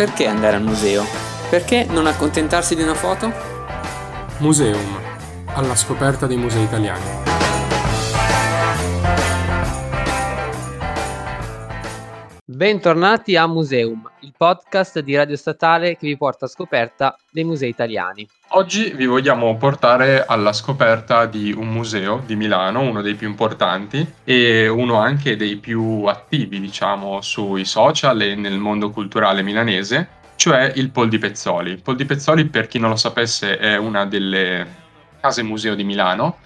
Perché andare al museo? Perché non accontentarsi di una foto? Museum, alla scoperta dei musei italiani. Bentornati a Museum, il podcast di Radio Statale che vi porta a scoperta dei musei italiani. Oggi vi vogliamo portare alla scoperta di un museo di Milano, uno dei più importanti e uno anche dei più attivi, diciamo, sui social e nel mondo culturale milanese, cioè il Pol di Pezzoli. Il Pol di Pezzoli, per chi non lo sapesse, è una delle case museo di Milano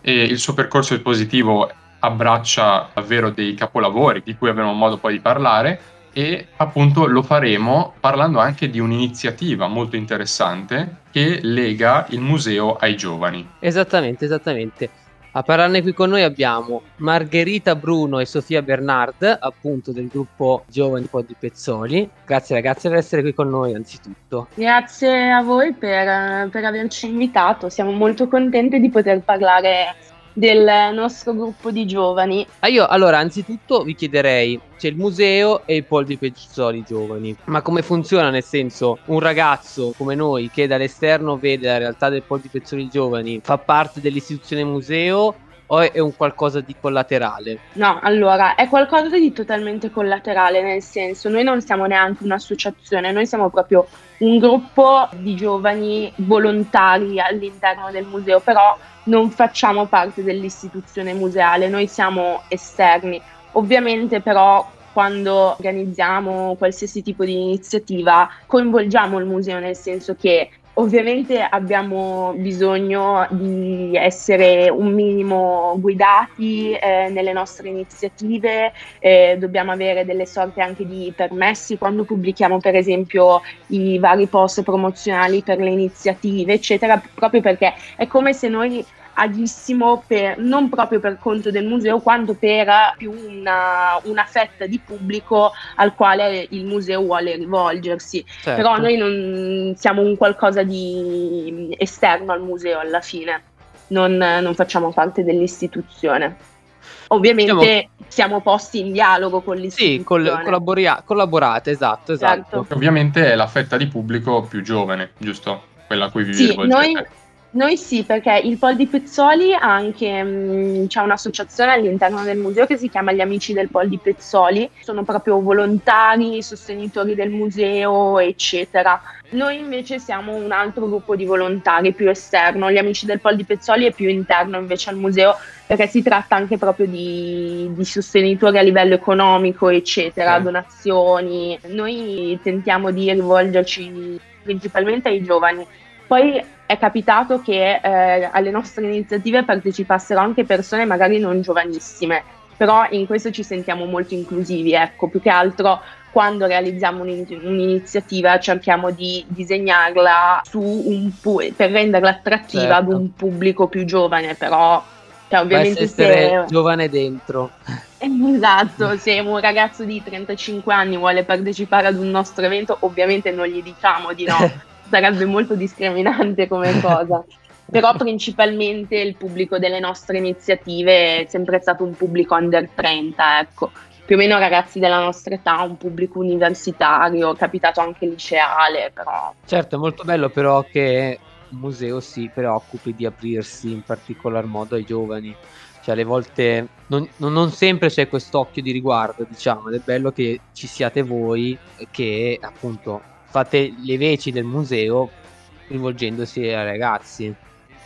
e il suo percorso espositivo abbraccia davvero dei capolavori di cui avremo modo poi di parlare e appunto lo faremo parlando anche di un'iniziativa molto interessante che lega il museo ai giovani. Esattamente, esattamente. A parlarne qui con noi abbiamo Margherita Bruno e Sofia Bernard, appunto del gruppo Giovani Po di Pezzoli. Grazie ragazzi per essere qui con noi anzitutto. Grazie a voi per, per averci invitato, siamo molto contenti di poter parlare del nostro gruppo di giovani. Ah, io allora anzitutto vi chiederei, c'è il museo e il pol di Pezzoli giovani, ma come funziona nel senso un ragazzo come noi che dall'esterno vede la realtà del pol di Pezzoli giovani fa parte dell'istituzione museo o è un qualcosa di collaterale? No, allora è qualcosa di totalmente collaterale, nel senso noi non siamo neanche un'associazione, noi siamo proprio un gruppo di giovani volontari all'interno del museo, però non facciamo parte dell'istituzione museale, noi siamo esterni. Ovviamente però quando organizziamo qualsiasi tipo di iniziativa coinvolgiamo il museo nel senso che Ovviamente abbiamo bisogno di essere un minimo guidati eh, nelle nostre iniziative, eh, dobbiamo avere delle sorte anche di permessi quando pubblichiamo per esempio i vari post promozionali per le iniziative, eccetera, proprio perché è come se noi agissimo per, non proprio per conto del museo quanto per più una, una, fetta di pubblico al quale il museo vuole rivolgersi. Certo. Però noi non siamo un qualcosa di esterno al museo alla fine, non, non facciamo parte dell'istituzione. Ovviamente siamo... siamo posti in dialogo con l'istituzione. Sì, col, collaboria- collaborate, esatto, esatto. Certo. Ovviamente è la fetta di pubblico più giovane, giusto? Quella a cui vi sì, noi, noi sì, perché il Pol di Pezzoli ha anche mh, mm, c'è un'associazione all'interno del museo che si chiama Gli Amici del Pol di Pezzoli, sono proprio volontari, sostenitori del museo, eccetera. Noi invece siamo un altro gruppo di volontari più esterno, gli Amici del Pol di Pezzoli è più interno invece al museo perché si tratta anche proprio di, di sostenitori a livello economico, eccetera, sì. donazioni. Noi tentiamo di rivolgerci principalmente ai giovani. Poi è capitato che eh, alle nostre iniziative partecipassero anche persone magari non giovanissime, però in questo ci sentiamo molto inclusivi, ecco, più che altro quando realizziamo un'iniziativa cerchiamo di disegnarla un pu- per renderla attrattiva certo. ad un pubblico più giovane, però cioè, ovviamente se giovane dentro. Esatto, se un ragazzo di 35 anni vuole partecipare ad un nostro evento, ovviamente non gli diciamo di no. sarebbe molto discriminante come cosa. Però principalmente il pubblico delle nostre iniziative è sempre stato un pubblico under 30, ecco. Più o meno ragazzi della nostra età, un pubblico universitario, capitato anche liceale, però. Certo, è molto bello però che un museo si preoccupi di aprirsi in particolar modo ai giovani cioè alle volte non, non, non, sempre c'è quest'occhio di riguardo, diciamo, ed è bello che ci siate voi che appunto fate le veci del museo rivolgendosi ai ragazzi.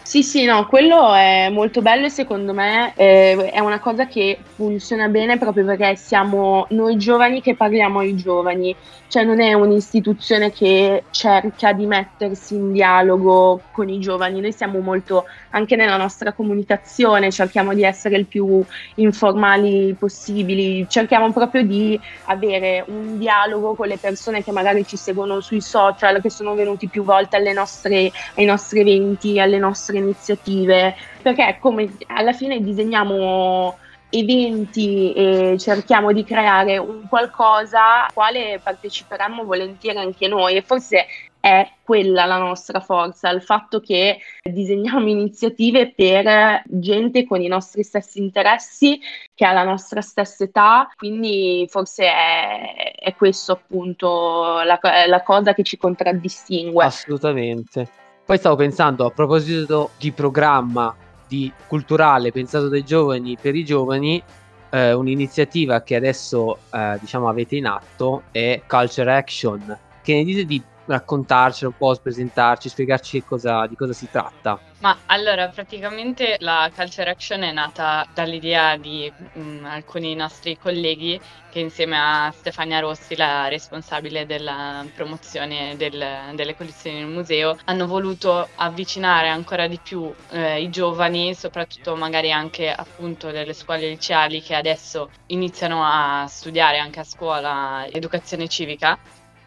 Sì, sì, no, quello è molto bello e secondo me eh, è una cosa che funziona bene proprio perché siamo noi giovani che parliamo ai giovani, cioè non è un'istituzione che cerca di mettersi in dialogo con i giovani, noi siamo molto anche nella nostra comunicazione, cerchiamo di essere il più informali possibili, cerchiamo proprio di avere un dialogo con le persone che magari ci seguono sui social, che sono venuti più volte nostre, ai nostri eventi, alle nostre iniziative, perché come alla fine disegniamo eventi e cerchiamo di creare un qualcosa al quale parteciperemmo volentieri anche noi e forse è quella la nostra forza, il fatto che disegniamo iniziative per gente con i nostri stessi interessi, che ha la nostra stessa età, quindi forse è, è questo appunto la, la cosa che ci contraddistingue. Assolutamente. Poi stavo pensando, a proposito di programma di culturale pensato dai giovani per i giovani, eh, un'iniziativa che adesso eh, diciamo avete in atto è Culture Action. Che ne dite di raccontarcelo un po', presentarci, spiegarci cosa, di cosa si tratta? Ma allora, praticamente la Culture Action è nata dall'idea di mh, mm, alcuni nostri colleghi che insieme a Stefania Rossi, la responsabile della promozione del, delle collezioni del museo, hanno voluto avvicinare ancora di più eh, i giovani, soprattutto magari anche appunto delle scuole liceali che adesso iniziano a studiare anche a scuola educazione civica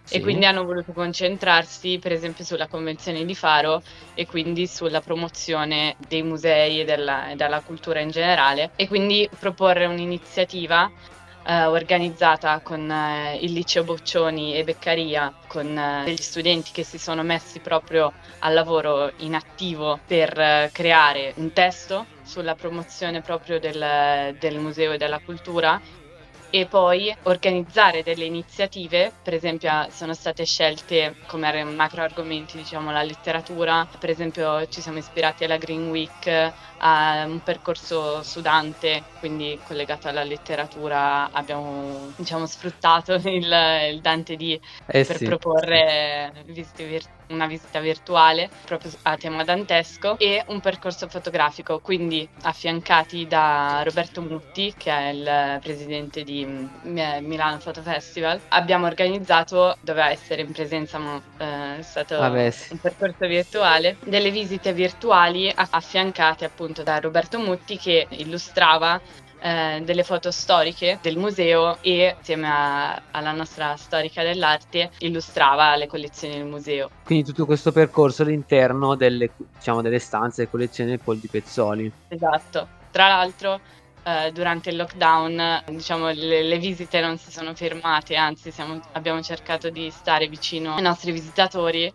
sì. e quindi hanno voluto concentrarsi per esempio sulla convenzione di Faro e quindi sulla promozione dei musei e della, della cultura in generale e quindi proporre un'iniziativa eh, organizzata con eh, il liceo Boccioni e Beccaria, con eh, degli studenti che si sono messi proprio al lavoro in attivo per eh, creare un testo sulla promozione proprio del, del museo e della cultura e poi organizzare delle iniziative, per esempio sono state scelte come macro argomenti diciamo la letteratura, per esempio ci siamo ispirati alla Green Week, a un percorso su Dante, quindi collegato alla letteratura abbiamo diciamo sfruttato il, il Dante D eh per sì, proporre visite virtuali una visita virtuale proprio a tema dantesco e un percorso fotografico, quindi affiancati da Roberto Mutti, che è il presidente di Milano Photo Festival. Abbiamo organizzato, doveva essere in presenza, ma eh, è stato Vabbè, sì. un percorso virtuale, delle visite virtuali affiancate appunto da Roberto Mutti che illustrava eh, delle foto storiche del museo e insieme a, alla nostra storica dell'arte illustrava le collezioni del museo. Quindi tutto questo percorso all'interno delle, diciamo, delle stanze e collezioni del Pol di Pezzoli. Esatto. Tra l'altro Uh, durante il lockdown diciamo, le, le, visite non si sono fermate, anzi siamo, abbiamo cercato di stare vicino ai nostri visitatori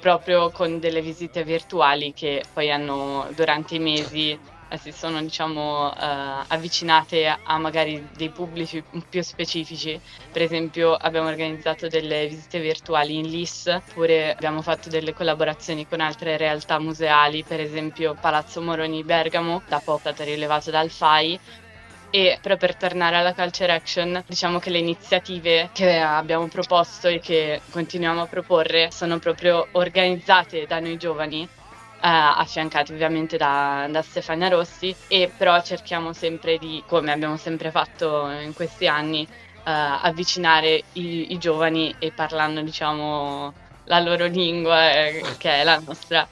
proprio con delle visite virtuali che poi hanno durante i mesi eh, si sono diciamo, eh, avvicinate a, magari dei pubblici più specifici. Per esempio abbiamo organizzato delle visite virtuali in LIS, oppure abbiamo fatto delle collaborazioni con altre realtà museali, per esempio Palazzo Moroni Bergamo, da poco è stato rilevato dal FAI, e però per tornare alla Culture Action, diciamo che le iniziative che abbiamo proposto e che continuiamo a proporre sono proprio organizzate da noi giovani eh, affiancati ovviamente da, da, Stefania Rossi. E però cerchiamo sempre di, come abbiamo sempre fatto in questi anni, eh, avvicinare i, i, giovani e parlando diciamo la loro lingua eh, che è la nostra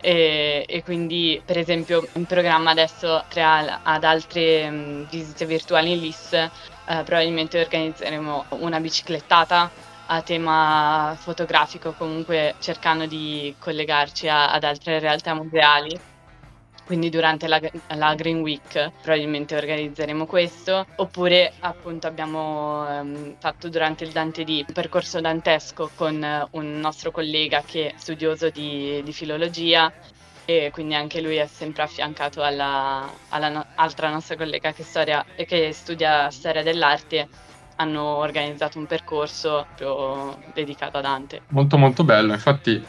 e, e, quindi per esempio in programma adesso tra, ad altre mh, visite virtuali in LIS eh, probabilmente organizzeremo una biciclettata a tema fotografico, comunque cercando di collegarci a, ad altre realtà museali. Quindi durante la, la, Green Week probabilmente organizzeremo questo, oppure appunto abbiamo um, fatto durante il Dante D un percorso dantesco con un nostro collega che è studioso di, di filologia e quindi anche lui è sempre affiancato alla, alla no- altra nostra collega che, storia, che studia storia dell'arte hanno organizzato un percorso dedicato a Dante. Molto molto bello, infatti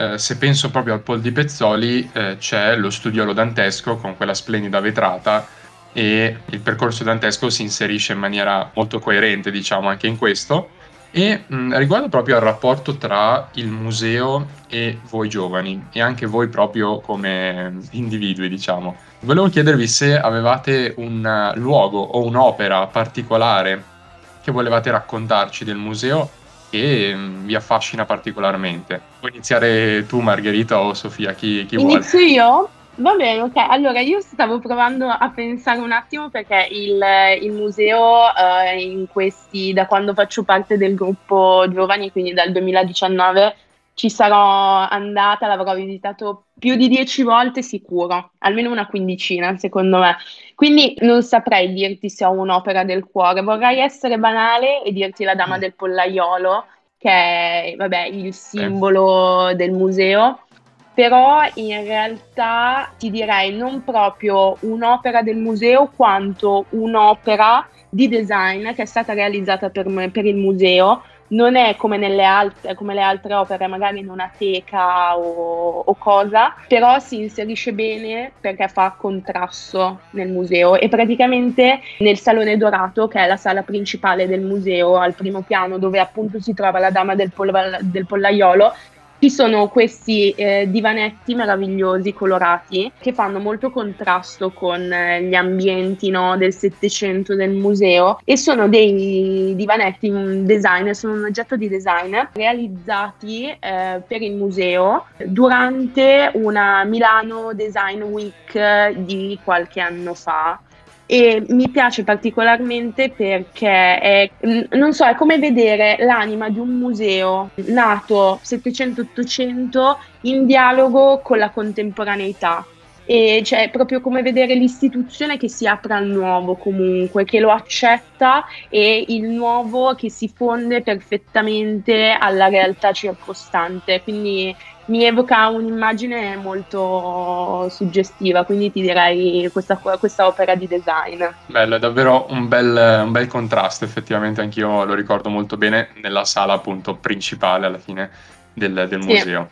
eh, se penso proprio al Pol di Pezzoli eh, c'è lo studiolo dantesco con quella splendida vetrata e il percorso dantesco si inserisce in maniera molto coerente diciamo anche in questo. E mh, riguardo proprio al rapporto tra il museo e voi giovani e anche voi proprio come individui diciamo. Volevo chiedervi se avevate un luogo o un'opera particolare che volevate raccontarci del museo che mm, vi affascina particolarmente. Puoi iniziare tu Margherita o Sofia, chi, chi vuole? Inizio io? Va bene, ok. Allora io stavo provando a pensare un attimo perché il, il museo uh, in questi, da quando faccio parte del gruppo giovani, quindi dal 2019, ci sarò andata, l'avrò visitato più di dieci volte sicuro, almeno una quindicina secondo me. Quindi non saprei dirti se ho un'opera del cuore, vorrei essere banale e dirti La Dama mm. del Pollaiolo, che è vabbè, il simbolo del museo, però in realtà ti direi non proprio un'opera del museo quanto un'opera di design che è stata realizzata per, per il museo non è come, nelle altre, come le altre opere, magari in una teca o, o, cosa, però si inserisce bene perché fa contrasto nel museo. E praticamente nel Salone Dorato, che è la sala principale del museo, al primo piano dove appunto si trova la Dama del, pol- del Pollaiolo, ci sono questi eh, divanetti meravigliosi, colorati, che fanno molto contrasto con eh, gli ambienti no, del Settecento del museo e sono dei divanetti, design, sono un oggetto di design realizzati eh, per il museo durante una Milano Design Week di qualche anno fa e mi piace particolarmente perché è, non so, è come vedere l'anima di un museo nato 700-800 in dialogo con la contemporaneità. E cioè è proprio come vedere l'istituzione che si apre al nuovo comunque, che lo accetta e il nuovo che si fonde perfettamente alla realtà circostante. Quindi mi evoca un'immagine molto suggestiva, quindi ti direi questa, questa opera di design. Bello, è davvero un bel, un bel, contrasto, effettivamente anch'io lo ricordo molto bene nella sala appunto principale alla fine del, del sì. museo.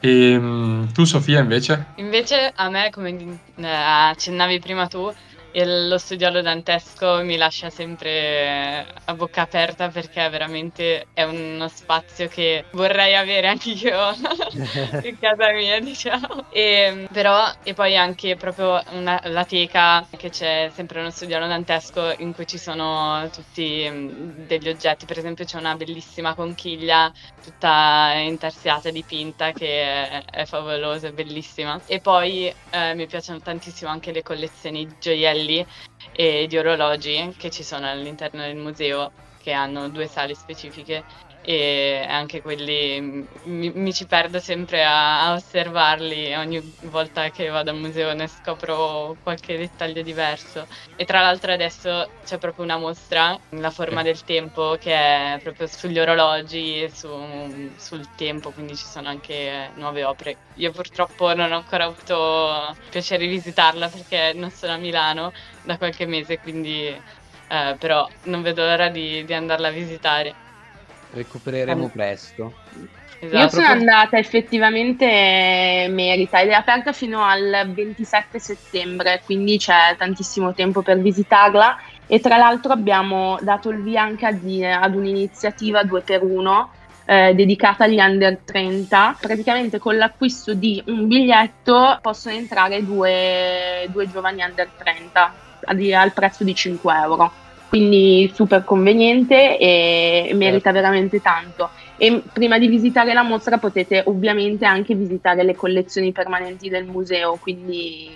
E ehm, tu Sofia invece? Invece a me, come eh, accennavi prima tu, lo studiolo dantesco mi lascia sempre a bocca aperta perché veramente è uno spazio che vorrei avere anche io in casa mia, diciamo. E, però, e poi anche proprio una, la teca, che c'è sempre uno studiolo dantesco in cui ci sono tutti degli oggetti. Per esempio, c'è una bellissima conchiglia tutta intarsiata dipinta che è, è favolosa, è bellissima. E poi eh, mi piacciono tantissimo anche le collezioni gioielli gioielli e di orologi che ci sono all'interno del museo, che hanno due sale specifiche e anche quelli mi, mi ci perdo sempre a, a, osservarli ogni volta che vado al museo ne scopro qualche dettaglio diverso. E tra l'altro adesso c'è proprio una mostra la forma del tempo che è proprio sugli orologi su, sul tempo quindi ci sono anche nuove opere. Io purtroppo non ho ancora avuto piacere di visitarla perché non sono a Milano da qualche mese quindi eh, però non vedo l'ora di, di andarla a visitare recupereremo presto. Esatto. Io sono andata effettivamente merita ed è aperta fino al 27 settembre, quindi c'è tantissimo tempo per visitarla e tra l'altro abbiamo dato il via anche ad, ad un'iniziativa 2x1 eh, dedicata agli under 30. Praticamente con l'acquisto di un biglietto possono entrare due, due giovani under 30 al prezzo di 5 euro quindi super conveniente e merita certo. veramente tanto. E prima di visitare la mostra potete ovviamente anche visitare le collezioni permanenti del museo, quindi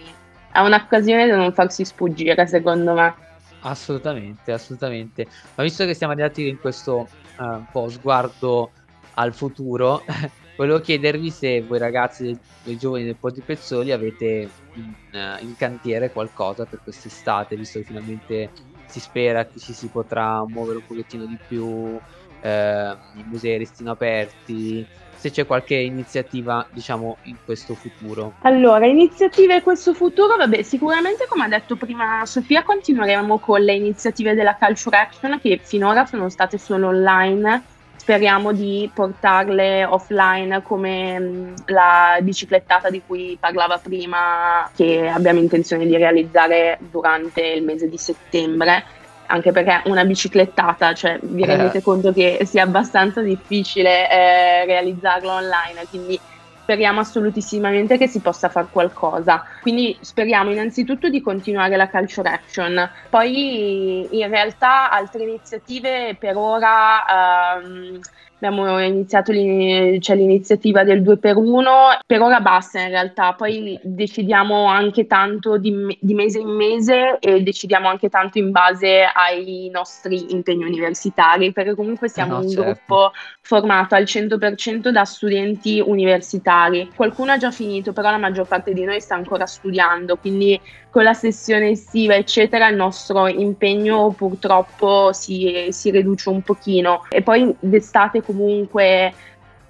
è un'occasione da non farsi sfuggire secondo me. Assolutamente, assolutamente. Ma visto che siamo arrivati in questo uh, po' sguardo al futuro, volevo chiedervi se voi ragazzi dei, giovani del Ponte Pezzoli avete in, uh, in cantiere qualcosa per quest'estate, visto che finalmente si spera che ci si potrà muovere un pochettino di più, eh, i musei restino aperti, se c'è qualche iniziativa diciamo in questo futuro. Allora, iniziative in questo futuro, vabbè, sicuramente come ha detto prima Sofia continueremo con le iniziative della Culture Action che finora sono state solo online speriamo di portarle offline come mm, la biciclettata di cui parlava prima, che abbiamo intenzione di realizzare durante il mese di settembre. Anche perché una biciclettata, cioè vi rendete eh. conto che sia abbastanza difficile eh, realizzarla online, quindi speriamo assolutissimamente che si possa fare qualcosa. Quindi speriamo innanzitutto di continuare la culture action. Poi in realtà altre iniziative per ora ehm, abbiamo iniziato c'è l'iniziativa del 2 per 1 per ora basta in realtà poi decidiamo anche tanto di, di, mese in mese e decidiamo anche tanto in base ai nostri impegni universitari perché comunque eh siamo no, un certo. gruppo formato al 100% da studenti universitari qualcuno ha già finito però la maggior parte di noi sta ancora studiando, quindi con la sessione estiva, eccetera, il nostro impegno purtroppo si, si riduce un pochino. E poi d'estate comunque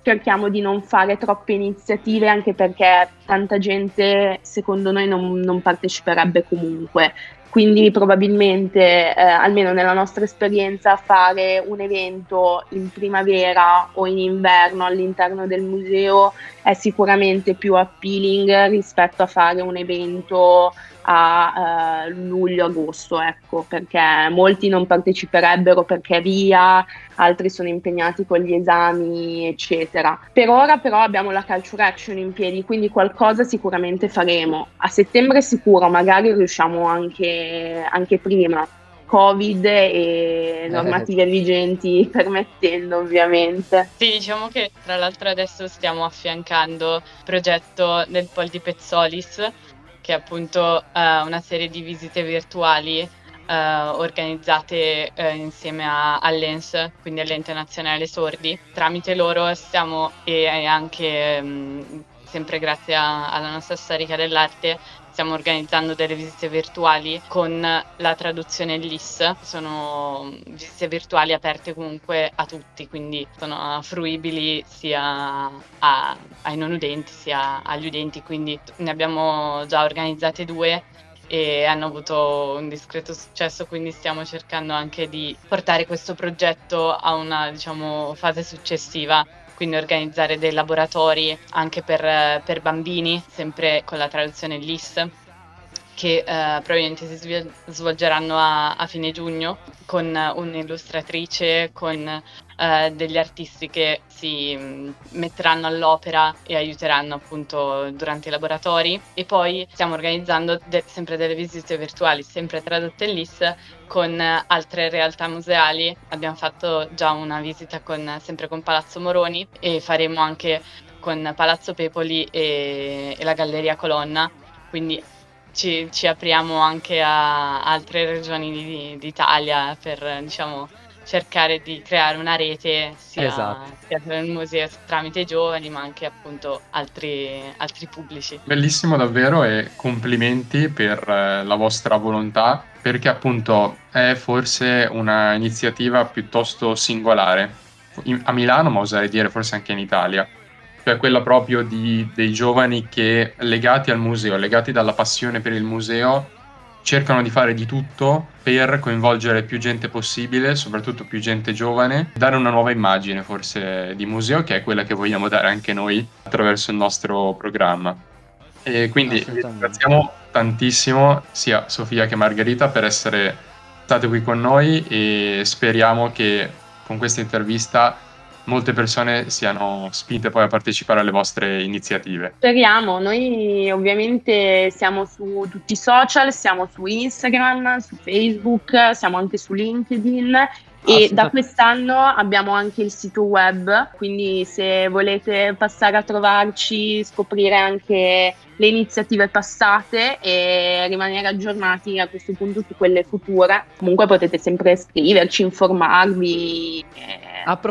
cerchiamo di non fare troppe iniziative anche perché tanta gente secondo noi non, non parteciperebbe comunque quindi probabilmente, eh, almeno nella nostra esperienza, fare un evento in primavera o in inverno all'interno del museo è sicuramente più appealing rispetto a fare un evento a eh, luglio-agosto, ecco, perché molti non parteciperebbero perché è via, altri sono impegnati con gli esami, eccetera. Per ora però abbiamo la Culture Action in piedi, quindi qualcosa sicuramente faremo. A settembre sicuro, magari riusciamo anche, anche prima. Covid e normative eh. vigenti permettendo ovviamente. Sì, diciamo che tra l'altro adesso stiamo affiancando il progetto del Pol di Pezzolis che è appunto uh, una serie di visite virtuali uh, organizzate uh, insieme a, all'ENS, quindi all'Ente Nazionale Sordi. Tramite loro stiamo, e, anche um, sempre grazie a, alla nostra storica dell'arte, stiamo organizzando delle visite virtuali con la traduzione LIS, sono visite virtuali aperte comunque a tutti, quindi sono fruibili sia a, ai non udenti sia agli udenti, quindi ne abbiamo già organizzate due e hanno avuto un discreto successo, quindi stiamo cercando anche di portare questo progetto a una diciamo, fase successiva quindi organizzare dei laboratori anche per, per bambini, sempre con la traduzione LIS, che eh, probabilmente si svolgeranno a, a, fine giugno con un'illustratrice, con eh, degli artisti che si mm, metteranno all'opera e aiuteranno appunto durante i laboratori e poi stiamo organizzando de- sempre delle visite virtuali, sempre tradotte in LIS con altre realtà museali. Abbiamo fatto già una visita con, sempre con Palazzo Moroni e faremo anche con Palazzo Pepoli e, e la Galleria Colonna. Quindi ci, ci apriamo anche a altre regioni d'Italia per diciamo, cercare di creare una rete sia, esatto. sia per il museo tramite i giovani ma anche appunto altri, altri pubblici. Bellissimo davvero e complimenti per eh, la vostra volontà perché appunto è forse una iniziativa piuttosto singolare in, a Milano ma oserei dire forse anche in Italia cioè quella proprio di, dei giovani che legati al museo, legati dalla passione per il museo, cercano di fare di tutto per coinvolgere più gente possibile, soprattutto più gente giovane, dare una nuova immagine forse di museo che è quella che vogliamo dare anche noi attraverso il nostro programma. E quindi ringraziamo tantissimo sia Sofia che Margherita per essere state qui con noi e speriamo che con questa intervista molte persone siano spinte poi a partecipare alle vostre iniziative. Speriamo, noi ovviamente siamo su tutti i social, siamo su Instagram, su Facebook, siamo anche su LinkedIn e da quest'anno abbiamo anche il sito web, quindi se volete passare a trovarci, scoprire anche le iniziative passate e rimanere aggiornati a questo punto su quelle future, comunque potete sempre scriverci, informarvi.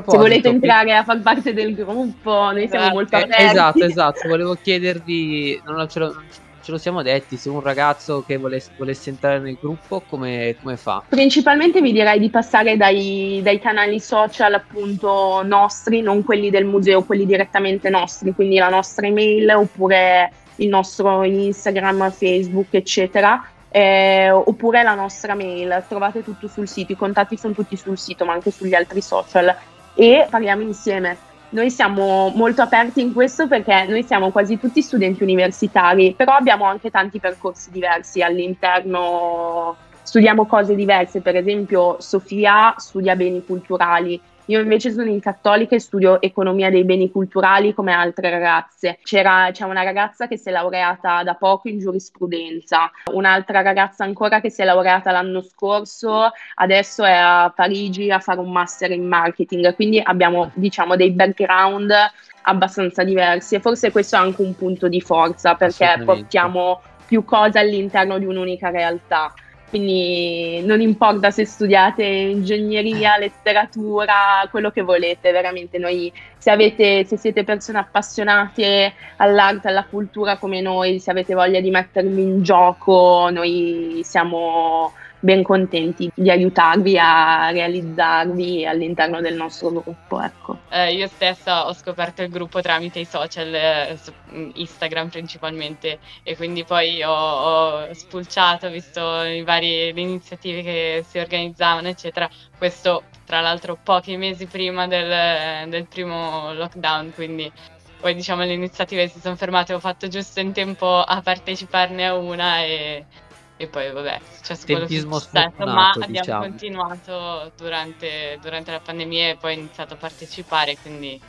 se volete entrare a far parte del gruppo, noi siamo molto eh, aperti. Esatto, esatto, volevo chiedervi, non ce ce lo siamo detti, se un ragazzo che volesse, volesse entrare nel gruppo come, come, fa? Principalmente vi direi di passare dai, dai, canali social appunto nostri, non quelli del museo, quelli direttamente nostri, quindi la nostra email oppure il nostro Instagram, Facebook, eccetera. Eh, oppure la nostra mail, trovate tutto sul sito, i contatti sono tutti sul sito ma anche sugli altri social e parliamo insieme noi siamo molto aperti in questo perché noi siamo quasi tutti studenti universitari, però abbiamo anche tanti percorsi diversi all'interno, studiamo cose diverse, per esempio Sofia studia beni culturali, io invece sono in cattolica e studio economia dei beni culturali come altre ragazze. C'era, c'è una ragazza che si è laureata da poco in giurisprudenza, un'altra ragazza ancora che si è laureata l'anno scorso, adesso è a Parigi a fare un master in marketing. Quindi abbiamo diciamo dei background abbastanza diversi e forse questo è anche un punto di forza perché portiamo più cose all'interno di un'unica realtà. Quindi non importa se studiate ingegneria, letteratura, quello che volete, veramente. Noi se, avete, se siete persone appassionate all'arte, alla cultura come noi, se avete voglia di mettervi in gioco, noi siamo ben contenti di aiutarvi a realizzarvi all'interno del nostro gruppo. Ecco. Eh, io stessa ho scoperto il gruppo tramite i social, eh, Instagram principalmente, e quindi poi ho, ho spulciato, ho visto vari, le iniziative che si organizzavano, eccetera. Questo tra l'altro pochi mesi prima del, del primo lockdown, quindi poi diciamo le iniziative si sono fermate, ho fatto giusto in tempo a parteciparne a una e e poi vabbè, è successo quello che ma abbiamo diciamo. continuato durante, durante, la pandemia e poi ho iniziato a partecipare, quindi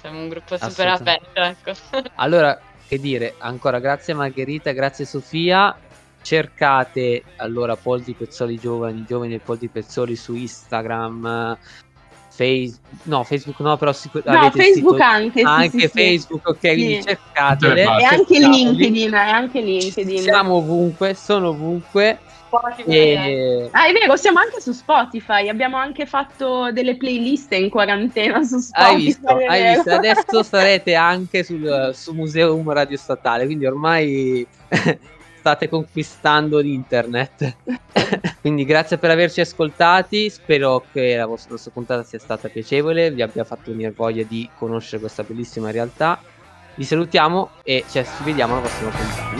siamo un gruppo super aperto. Ecco. Allora, che dire, ancora grazie Margherita, grazie Sofia. Cercate allora Poldi Pezzoli Giovani, Giovani e Poldi Pezzoli su Instagram, Face... no, Facebook no, però sicuramente. No, Facebook sito... anche. Sì, anche sì, Facebook, ok, quindi cercatele. E anche LinkedIn, e anche LinkedIn. Siamo ovunque, sono ovunque. E... Ah, è vero, siamo anche su Spotify. Abbiamo anche fatto delle playlist in quarantena su Spotify. Hai visto? Hai visto? Adesso sarete anche sul, su Museum Radio Statale. Quindi ormai state conquistando l'internet. Quindi grazie per averci ascoltati, spero che la vostra, puntata sia stata piacevole, vi abbia fatto venire voglia di conoscere questa bellissima realtà. Vi salutiamo e ci vediamo alla prossima puntata.